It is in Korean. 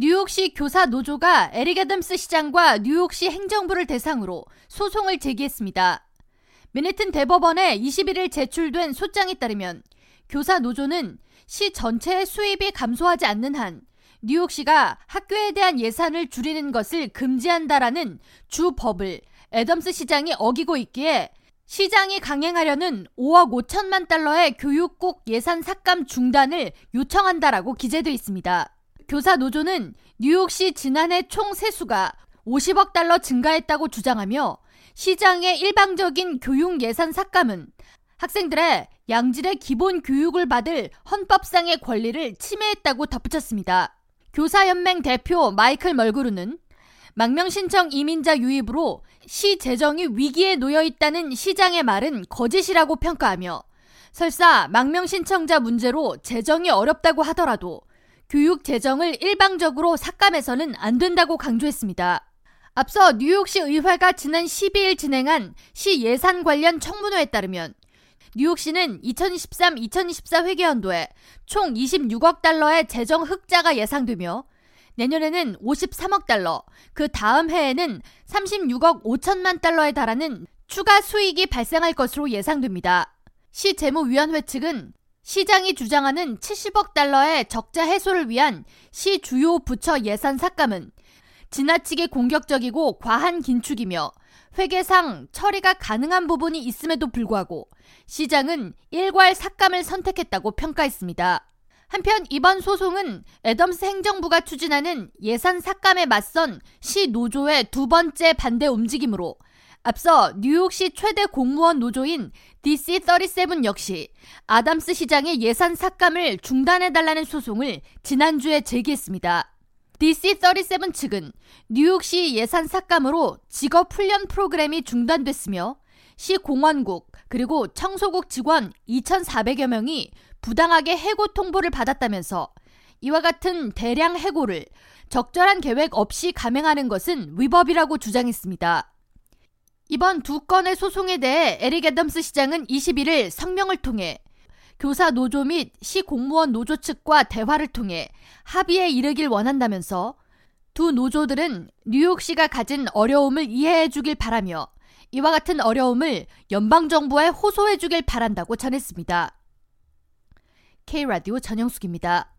뉴욕시 교사 노조가 에릭 애덤스 시장과 뉴욕시 행정부를 대상으로 소송을 제기했습니다. 맨해튼 대법원에 21일 제출된 소장에 따르면 교사 노조는 시 전체의 수입이 감소하지 않는 한 뉴욕시가 학교에 대한 예산을 줄이는 것을 금지한다라는 주 법을 애덤스 시장이 어기고 있기에 시장이 강행하려는 5억 5천만 달러의 교육국 예산 삭감 중단을 요청한다라고 기재돼 있습니다. 교사 노조는 뉴욕시 지난해 총 세수가 50억 달러 증가했다고 주장하며 시장의 일방적인 교육 예산 삭감은 학생들의 양질의 기본 교육을 받을 헌법상의 권리를 침해했다고 덧붙였습니다. 교사연맹 대표 마이클 멀그루는 망명 신청 이민자 유입으로 시 재정이 위기에 놓여 있다는 시장의 말은 거짓이라고 평가하며 설사 망명 신청자 문제로 재정이 어렵다고 하더라도 교육 재정을 일방적으로 삭감해서는 안 된다고 강조했습니다. 앞서 뉴욕시 의회가 지난 12일 진행한 시 예산 관련 청문회에 따르면 뉴욕시는 2023-2024 회계연도에 총 26억 달러의 재정 흑자가 예상되며 내년에는 53억 달러, 그 다음 해에는 36억 5천만 달러에 달하는 추가 수익이 발생할 것으로 예상됩니다. 시 재무위원회 측은 시장이 주장하는 70억 달러의 적자 해소를 위한 시 주요 부처 예산 삭감은 지나치게 공격적이고 과한 긴축이며 회계상 처리가 가능한 부분이 있음에도 불구하고 시장은 일괄 삭감을 선택했다고 평가했습니다. 한편 이번 소송은 애덤스 행정부가 추진하는 예산 삭감에 맞선 시 노조의 두 번째 반대 움직임으로 앞서 뉴욕시 최대 공무원 노조인 DC37 역시 아담스 시장의 예산 삭감을 중단해달라는 소송을 지난주에 제기했습니다. DC37 측은 뉴욕시 예산 삭감으로 직업 훈련 프로그램이 중단됐으며 시 공원국 그리고 청소국 직원 2,400여 명이 부당하게 해고 통보를 받았다면서 이와 같은 대량 해고를 적절한 계획 없이 감행하는 것은 위법이라고 주장했습니다. 이번 두 건의 소송에 대해 에릭 애덤스 시장은 21일 성명을 통해 교사 노조 및 시 공무원 노조 측과 대화를 통해 합의에 이르길 원한다면서 두 노조들은 뉴욕시가 가진 어려움을 이해해 주길 바라며 이와 같은 어려움을 연방정부에 호소해 주길 바란다고 전했습니다. K라디오 전영숙입니다.